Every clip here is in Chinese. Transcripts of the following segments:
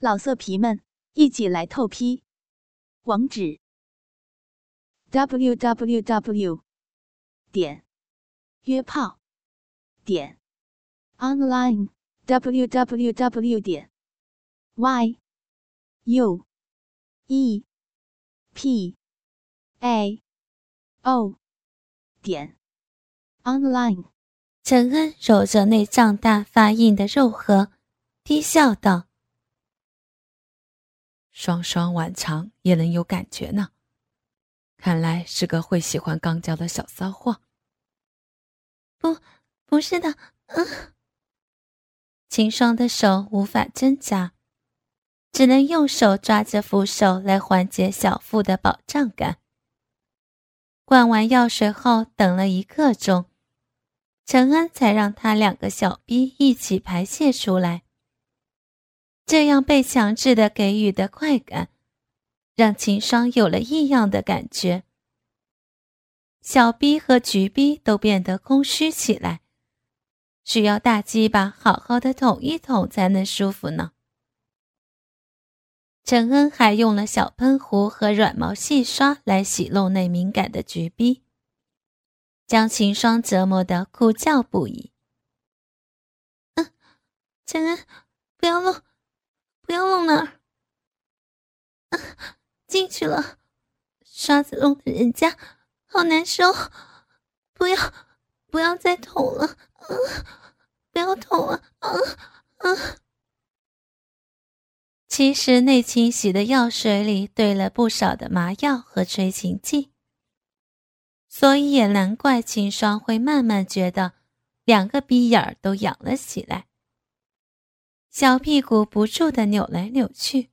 老色皮们，一起来透批！网址：w w w 点约炮点 online w w w 点 y u e p a o 点 online。陈恩揉着那胀大发硬的肉核，低笑道。双双晚长也能有感觉呢，看来是个会喜欢肛交的小骚货。不，不是的，嗯。秦霜的手无法挣扎，只能用手抓着扶手来缓解小腹的饱胀感。灌完药水后，等了一刻钟，陈恩才让他两个小逼一起排泄出来。这样被强制的给予的快感，让秦霜有了异样的感觉。小逼和橘逼都变得空虚起来，需要大鸡巴好好的捅一捅才能舒服呢。陈恩还用了小喷壶和软毛细刷来洗弄那敏感的橘逼，将秦霜折磨得哭叫不已。嗯，陈恩，不要弄。不要弄那儿，进去了，刷子弄的人家好难受，不要，不要再捅了，嗯，不要捅了，嗯嗯。其实内清洗的药水里兑了不少的麻药和催情剂，所以也难怪秦霜会慢慢觉得两个鼻眼儿都痒了起来。小屁股不住的扭来扭去，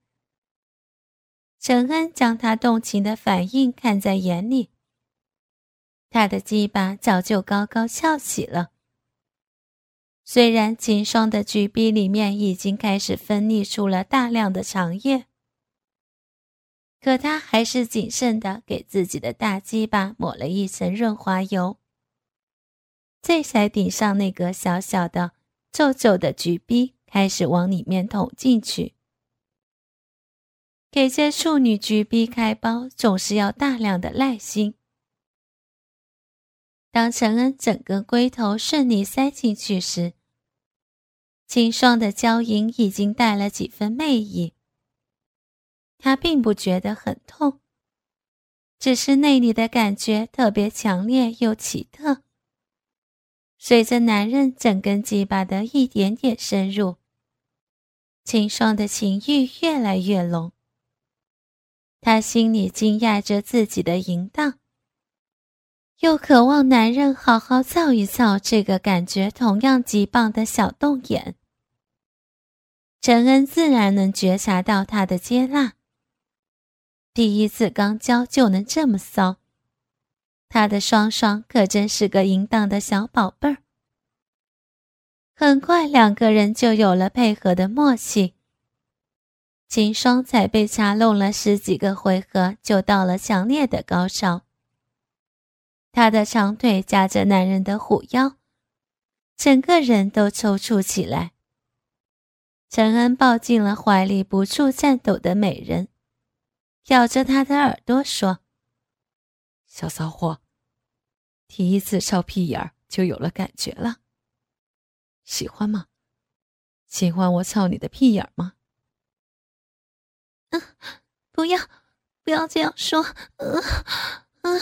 陈恩将他动情的反应看在眼里。他的鸡巴早就高高翘起了，虽然秦霜的橘臂里面已经开始分泌出了大量的长液，可他还是谨慎的给自己的大鸡巴抹了一层润滑油，这才顶上那个小小的、皱皱的橘臂。开始往里面捅进去，给这处女橘逼开包总是要大量的耐心。当陈恩整个龟头顺利塞进去时，清霜的娇吟已经带了几分媚意。他并不觉得很痛，只是内里的感觉特别强烈又奇特。随着男人整根鸡巴的一点点深入。秦霜的情欲越来越浓，他心里惊讶着自己的淫荡，又渴望男人好好造一造这个感觉同样极棒的小洞眼。陈恩自然能觉察到他的接纳，第一次刚交就能这么骚，他的双双可真是个淫荡的小宝贝儿。很快，两个人就有了配合的默契。秦霜才被掐弄了十几个回合，就到了强烈的高潮。他的长腿夹着男人的虎腰，整个人都抽搐起来。陈恩抱进了怀里不住颤抖的美人，咬着他的耳朵说：“小骚货，第一次操屁眼儿就有了感觉了。”喜欢吗？喜欢我操你的屁眼儿吗？嗯，不要，不要这样说。嗯嗯，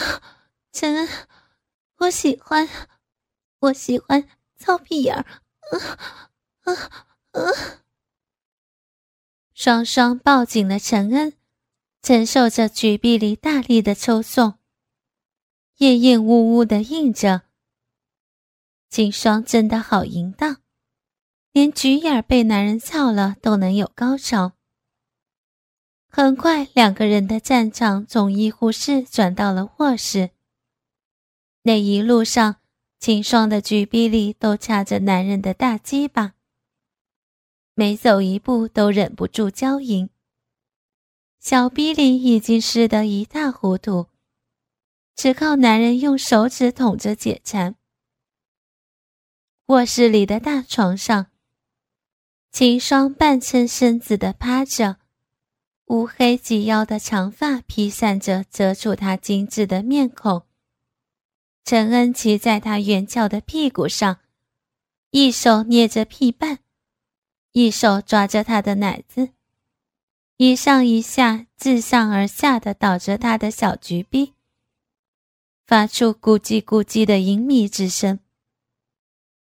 陈恩，我喜欢，我喜欢操屁眼儿。嗯嗯嗯。双双抱紧了陈恩，承受着举臂里大力的抽送，夜夜呜呜的应着。金霜真的好淫荡，连菊眼被男人操了都能有高潮。很快，两个人的战场从医护室转到了卧室。那一路上，秦霜的举臂里都插着男人的大鸡巴，每走一步都忍不住娇吟。小臂里已经湿得一塌糊涂，只靠男人用手指捅着解馋。卧室里的大床上，秦霜半撑身子的趴着，乌黑及腰的长发披散着，遮住她精致的面孔。陈恩骑在她圆翘的屁股上，一手捏着屁瓣，一手抓着她的奶子，一上一下，自上而下的倒着她的小橘逼，发出咕叽咕叽的淫靡之声。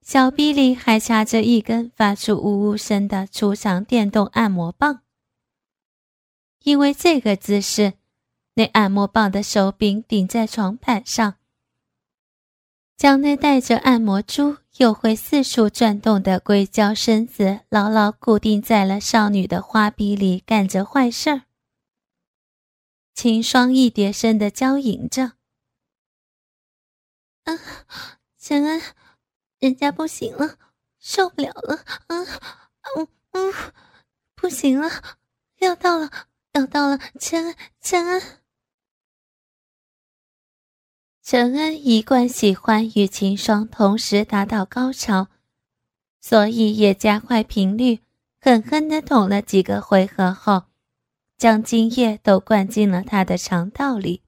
小臂里还插着一根发出呜呜声的粗长电动按摩棒。因为这个姿势，那按摩棒的手柄顶在床板上，将那带着按摩珠又会四处转动的硅胶身子牢牢固定在了少女的花臂里，干着坏事儿。秦霜一叠声的娇吟着：“啊，陈恩。”人家不行了，受不了了，嗯嗯嗯，不行了，要到了，要到了，陈恩，陈恩，陈恩一贯喜欢与秦霜同时达到高潮，所以也加快频率，狠狠的捅了几个回合后，将精液都灌进了他的肠道里。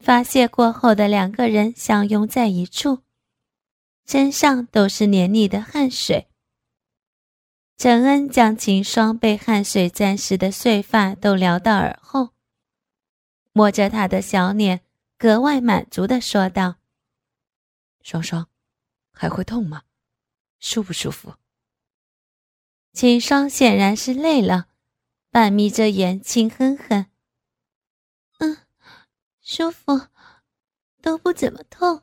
发泄过后的两个人相拥在一处。身上都是黏腻的汗水。陈恩将秦霜被汗水沾湿的碎发都撩到耳后，摸着她的小脸，格外满足的说道：“双双，还会痛吗？舒不舒服？”秦霜显然是累了，半眯着眼，轻哼哼：“嗯，舒服，都不怎么痛。”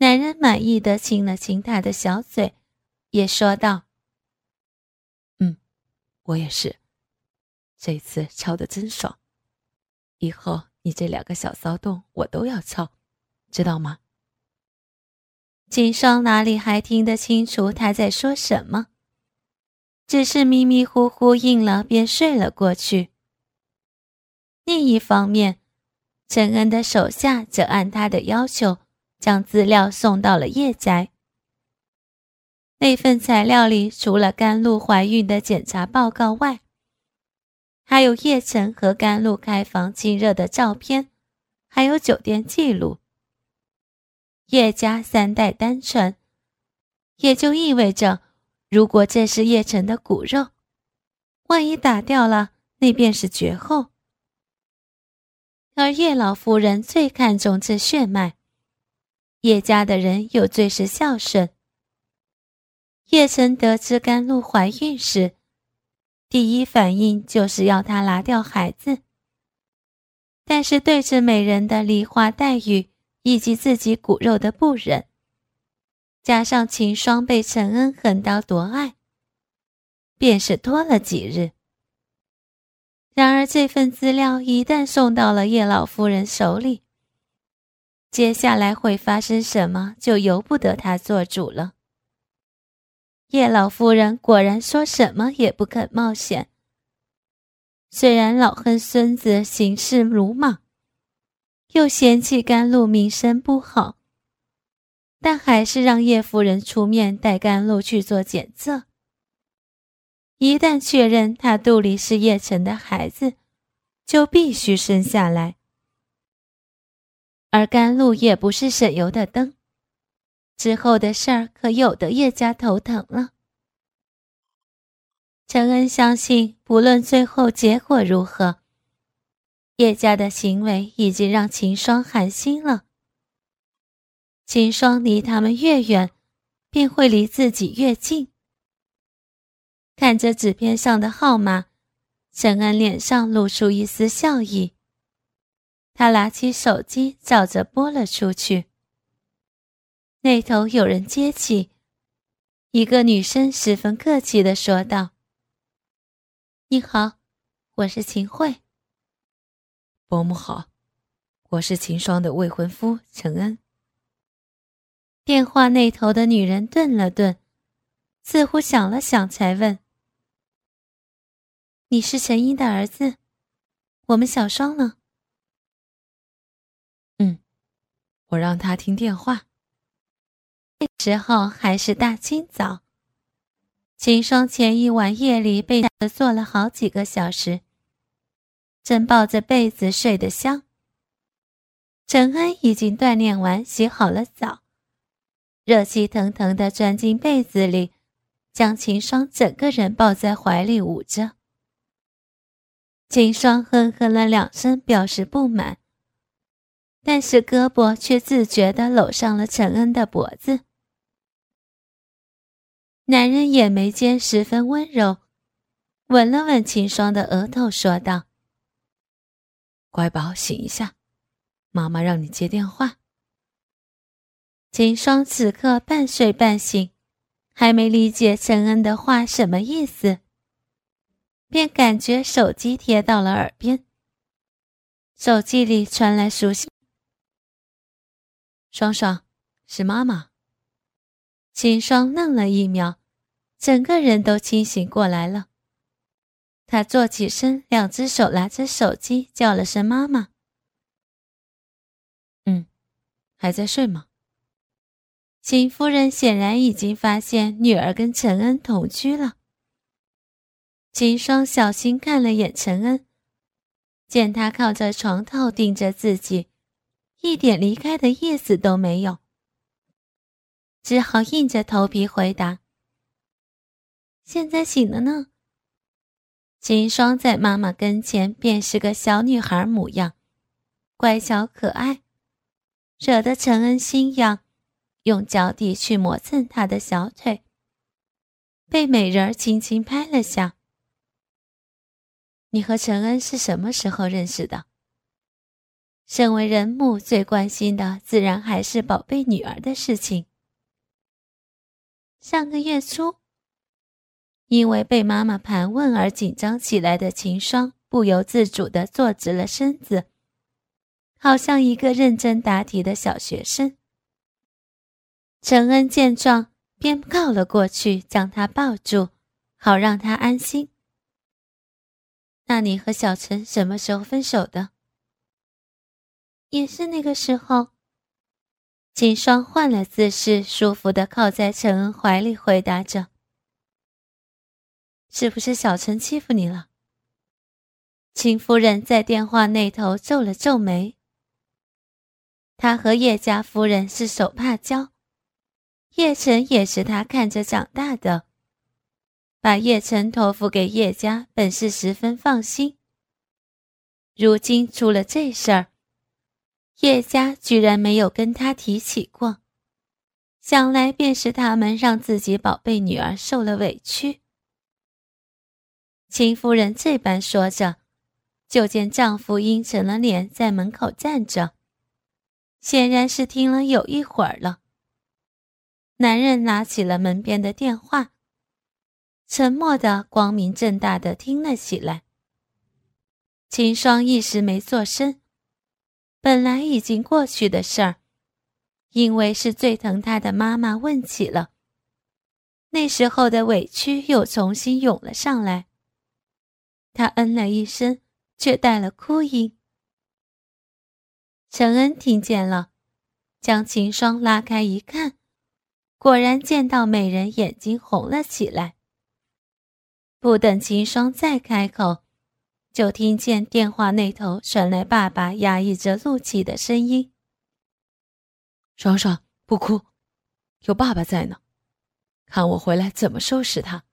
男人满意的亲了亲她的小嘴，也说道：“嗯，我也是，这次操的真爽。以后你这两个小骚动我都要操，知道吗？”锦霜哪里还听得清楚他在说什么，只是迷迷糊糊应了，便睡了过去。另一方面，陈恩的手下则按他的要求。将资料送到了叶宅。那份材料里，除了甘露怀孕的检查报告外，还有叶晨和甘露开房亲热的照片，还有酒店记录。叶家三代单传，也就意味着，如果这是叶晨的骨肉，万一打掉了，那便是绝后。而叶老夫人最看重这血脉。叶家的人又最是孝顺。叶晨得知甘露怀孕时，第一反应就是要她拿掉孩子。但是对着美人的梨花带雨以及自己骨肉的不忍，加上秦霜被陈恩横刀夺爱，便是拖了几日。然而这份资料一旦送到了叶老夫人手里，接下来会发生什么，就由不得他做主了。叶老夫人果然说什么也不肯冒险。虽然老恨孙子行事鲁莽，又嫌弃甘露名声不好，但还是让叶夫人出面带甘露去做检测。一旦确认她肚里是叶晨的孩子，就必须生下来。而甘露也不是省油的灯，之后的事儿可有的叶家头疼了。陈恩相信，不论最后结果如何，叶家的行为已经让秦霜寒心了。秦霜离他们越远，便会离自己越近。看着纸片上的号码，陈恩脸上露出一丝笑意。他拿起手机，照着拨了出去。那头有人接起，一个女生十分客气的说道：“你好，我是秦慧。”“伯母好，我是秦霜的未婚夫陈恩。”电话那头的女人顿了顿，似乎想了想，才问：“你是陈英的儿子？我们小双呢？”嗯我让他听电话。那时候还是大清早，秦霜前一晚夜里被坐了好几个小时，正抱着被子睡得香。陈恩已经锻炼完，洗好了澡，热气腾腾的钻进被子里，将秦霜整个人抱在怀里捂着。秦霜哼哼了两声，表示不满，但是胳膊却自觉地搂上了陈恩的脖子。男人眼眉间十分温柔，吻了吻秦霜的额头，说道：“乖宝，醒一下，妈妈让你接电话。”秦霜此刻半睡半醒，还没理解陈恩的话什么意思，便感觉手机贴到了耳边，手机里传来熟悉：“双双，是妈妈。”秦霜愣了一秒，整个人都清醒过来了。他坐起身，两只手拿着手机，叫了声“妈妈”。嗯，还在睡吗？秦夫人显然已经发现女儿跟陈恩同居了。秦霜小心看了眼陈恩，见他靠着床头盯着自己，一点离开的意思都没有。只好硬着头皮回答：“现在醒了呢。”秦霜在妈妈跟前便是个小女孩模样，乖巧可爱，惹得陈恩心痒，用脚底去磨蹭她的小腿，被美人轻轻拍了下。“你和陈恩是什么时候认识的？”身为人母，最关心的自然还是宝贝女儿的事情。上个月初，因为被妈妈盘问而紧张起来的秦霜，不由自主地坐直了身子，好像一个认真答题的小学生。陈恩见状，便靠了过去，将她抱住，好让她安心。那你和小陈什么时候分手的？也是那个时候。秦霜换了姿势，舒服的靠在陈恩怀里，回答着：“是不是小陈欺负你了？”秦夫人在电话那头皱了皱眉。她和叶家夫人是手帕交，叶晨也是她看着长大的，把叶晨托付给叶家，本是十分放心。如今出了这事儿。叶家居然没有跟他提起过，想来便是他们让自己宝贝女儿受了委屈。秦夫人这般说着，就见丈夫阴沉了脸在门口站着，显然是听了有一会儿了。男人拿起了门边的电话，沉默的、光明正大的听了起来。秦霜一时没做声。本来已经过去的事儿，因为是最疼他的妈妈问起了，那时候的委屈又重新涌了上来。他嗯了一声，却带了哭音。陈恩听见了，将秦霜拉开一看，果然见到美人眼睛红了起来。不等秦霜再开口。就听见电话那头传来爸爸压抑着怒气的声音：“爽爽，不哭，有爸爸在呢，看我回来怎么收拾他。”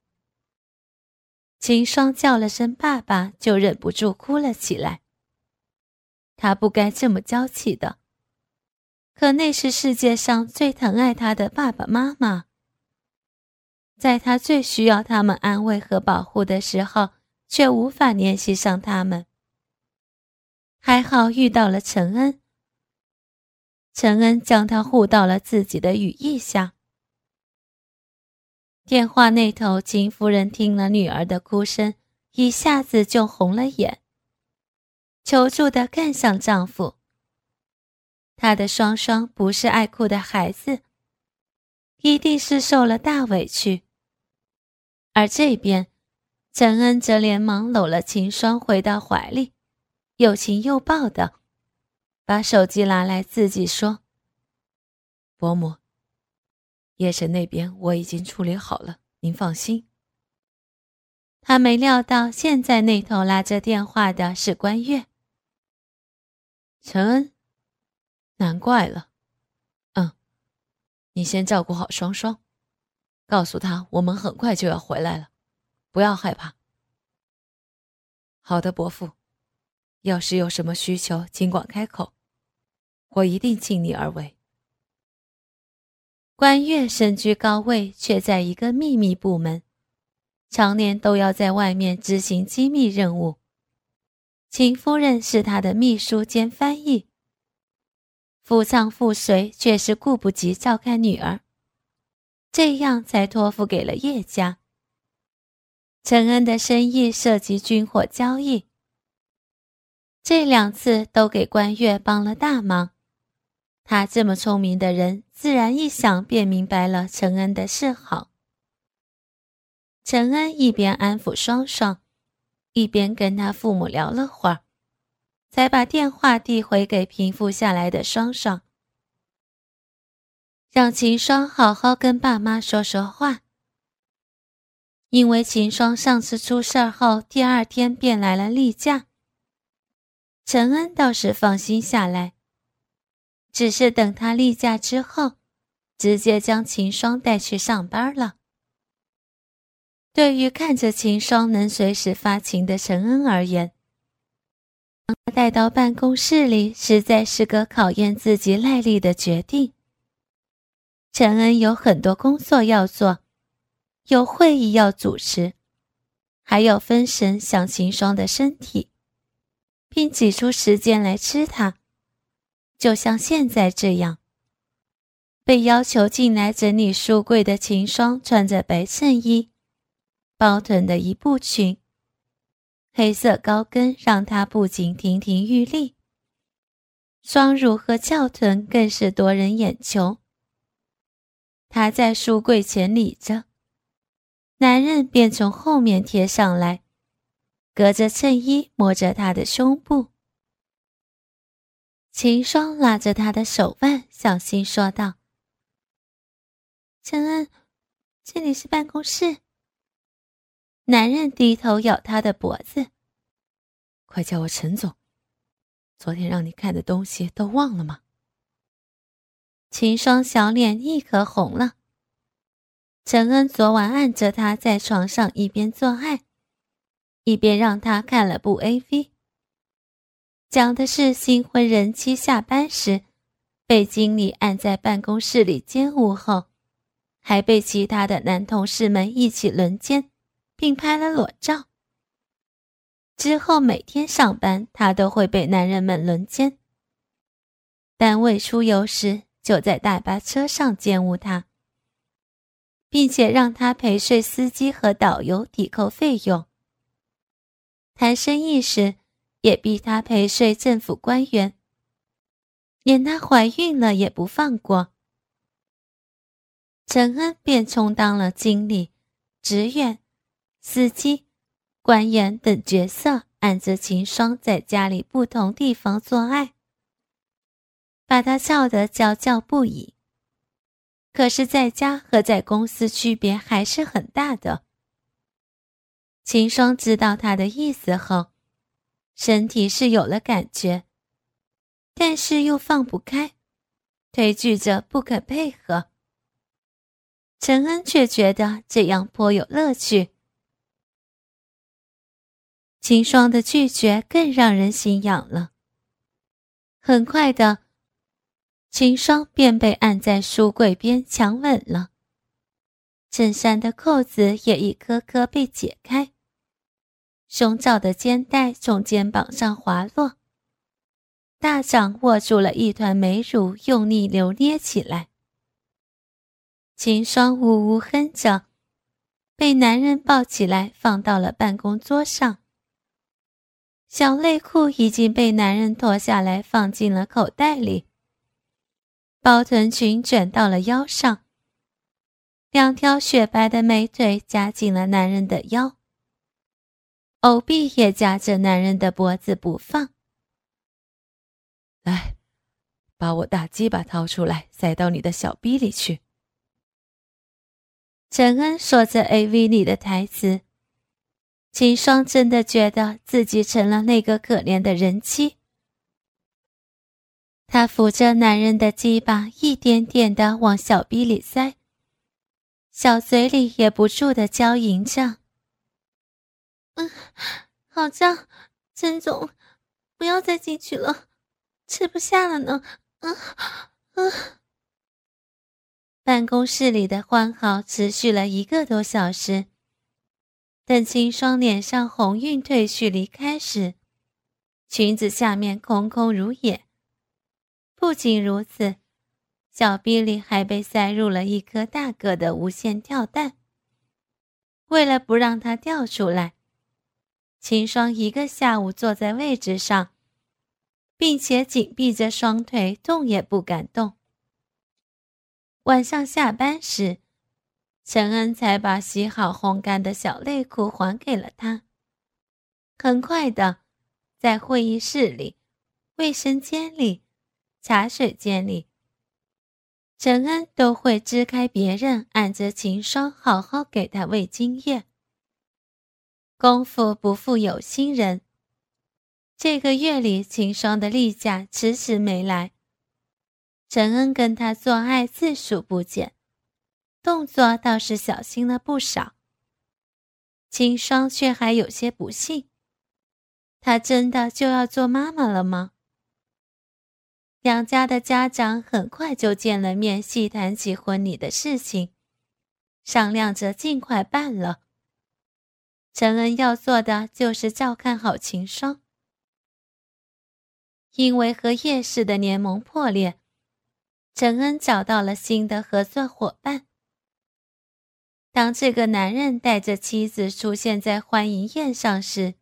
秦霜叫了声“爸爸”，就忍不住哭了起来。他不该这么娇气的，可那是世界上最疼爱他的爸爸妈妈，在他最需要他们安慰和保护的时候。却无法联系上他们。还好遇到了陈恩，陈恩将他护到了自己的羽翼下。电话那头，秦夫人听了女儿的哭声，一下子就红了眼，求助的看向丈夫。她的双双不是爱哭的孩子，一定是受了大委屈。而这边。陈恩则连忙搂了秦霜回到怀里，又亲又抱的，把手机拿来自己说：“伯母，叶晨那边我已经处理好了，您放心，他没料到现在那头拉着电话的是关月。陈恩，难怪了。嗯，你先照顾好双双，告诉他我们很快就要回来了，不要害怕。好的，伯父。要是有什么需求，尽管开口，我一定尽力而为。关月身居高位，却在一个秘密部门，常年都要在外面执行机密任务。秦夫人是他的秘书兼翻译，夫唱妇随，却是顾不及照看女儿，这样才托付给了叶家。陈恩的生意涉及军火交易。这两次都给关月帮了大忙，他这么聪明的人，自然一想便明白了陈恩的嗜好。陈恩一边安抚双双，一边跟他父母聊了会儿，才把电话递回给平复下来的双双，让秦霜好好跟爸妈说说话。因为秦霜上次出事儿后，第二天便来了例假。陈恩倒是放心下来，只是等他例假之后，直接将秦霜带去上班了。对于看着秦霜能随时发情的陈恩而言，将他带到办公室里，实在是个考验自己耐力的决定。陈恩有很多工作要做，有会议要主持，还要分神想秦霜的身体。并挤出时间来吃它，就像现在这样。被要求进来整理书柜的秦霜，穿着白衬衣、包臀的一步裙，黑色高跟让她不仅亭亭玉立，双乳和翘臀更是夺人眼球。他在书柜前理着，男人便从后面贴上来。隔着衬衣摸着他的胸部，秦霜拉着他的手腕，小心说道：“陈恩，这里是办公室。”男人低头咬他的脖子：“快叫我陈总，昨天让你看的东西都忘了吗？”秦霜小脸立刻红了。陈恩昨晚按着他在床上一边做爱。一边让他看了部 A.V，讲的是新婚人妻下班时被经理按在办公室里奸污后，还被其他的男同事们一起轮奸，并拍了裸照。之后每天上班，他都会被男人们轮奸。单位出游时，就在大巴车上奸污他，并且让他陪睡司机和导游抵扣费用。谈生意时，也逼她陪睡政府官员，连她怀孕了也不放过。陈恩便充当了经理、职员、司机、官员等角色，按着秦霜在家里不同地方做爱，把他笑得叫叫不已。可是，在家和在公司区别还是很大的。秦霜知道他的意思后，身体是有了感觉，但是又放不开，推拒着不肯配合。陈恩却觉得这样颇有乐趣。秦霜的拒绝更让人心痒了。很快的，秦霜便被按在书柜边强吻了，衬衫的扣子也一颗颗被解开。胸罩的肩带从肩膀上滑落，大掌握住了一团美乳，用力揉捏起来。秦霜呜呜哼着，被男人抱起来放到了办公桌上。小内裤已经被男人脱下来放进了口袋里，包臀裙卷到了腰上，两条雪白的美腿夹紧了男人的腰。藕臂也夹着男人的脖子不放。来，把我大鸡巴掏出来，塞到你的小逼里去。陈恩说着 A V 里的台词，秦霜真的觉得自己成了那个可怜的人妻。她扶着男人的鸡巴，一点点的往小逼里塞，小嘴里也不住的娇吟着：“嗯，好胀，陈总，不要再进去了，吃不下了呢。”嗯嗯。办公室里的欢好持续了一个多小时。等清霜脸上红晕褪去离开时，裙子下面空空如也。不仅如此，小臂里还被塞入了一颗大个的无线跳蛋。为了不让它掉出来，秦霜一个下午坐在位置上，并且紧闭着双腿，动也不敢动。晚上下班时，陈恩才把洗好烘干的小内裤还给了他。很快的，在会议室里、卫生间里。茶水间里，陈恩都会支开别人，按着秦霜好好给他喂精液。功夫不负有心人，这个月里秦霜的例假迟迟没来，陈恩跟他做爱次数不减，动作倒是小心了不少。秦霜却还有些不信，他真的就要做妈妈了吗？两家的家长很快就见了面，细谈起婚礼的事情，商量着尽快办了。陈恩要做的就是照看好秦霜，因为和叶氏的联盟破裂，陈恩找到了新的合作伙伴。当这个男人带着妻子出现在欢迎宴上时，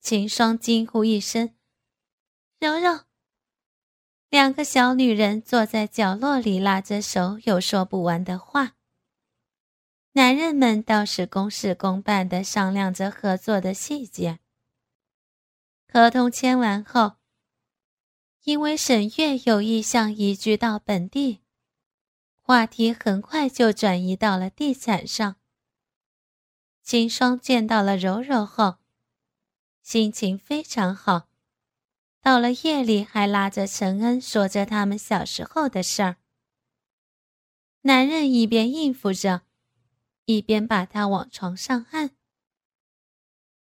秦霜惊呼一声：“柔柔！”两个小女人坐在角落里，拉着手，有说不完的话。男人们倒是公事公办的商量着合作的细节。合同签完后，因为沈月有意向移居到本地，话题很快就转移到了地产上。秦霜见到了柔柔后，心情非常好。到了夜里，还拉着陈恩说着他们小时候的事儿。男人一边应付着，一边把她往床上按。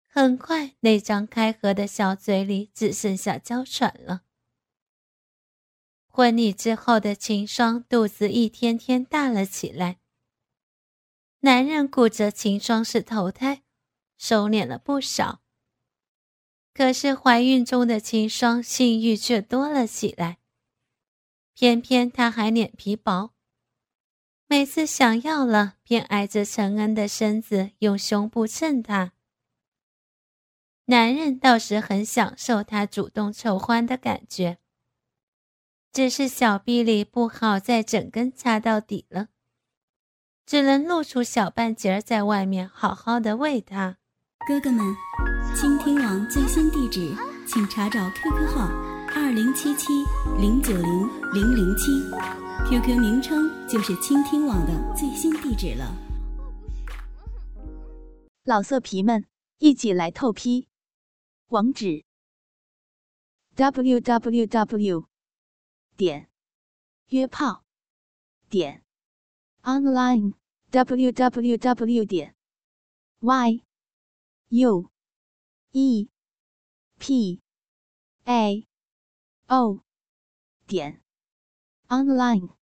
很快，那张开合的小嘴里只剩下娇喘了。婚礼之后的秦霜肚子一天天大了起来。男人顾着秦霜是头胎，收敛了不少。可是怀孕中的秦霜性欲却多了起来，偏偏她还脸皮薄，每次想要了便挨着陈恩的身子用胸部蹭他。男人倒是很享受她主动求欢的感觉，只是小臂里不好再整根插到底了，只能露出小半截在外面好好的喂她。哥哥们。倾听网最新地址，请查找 QQ 号二零七七零九零零零七，QQ 名称就是倾听网的最新地址了。老色皮们，一起来透批！网址：w w w 点约炮点 online w w w 点 y u。e p a o 点 online。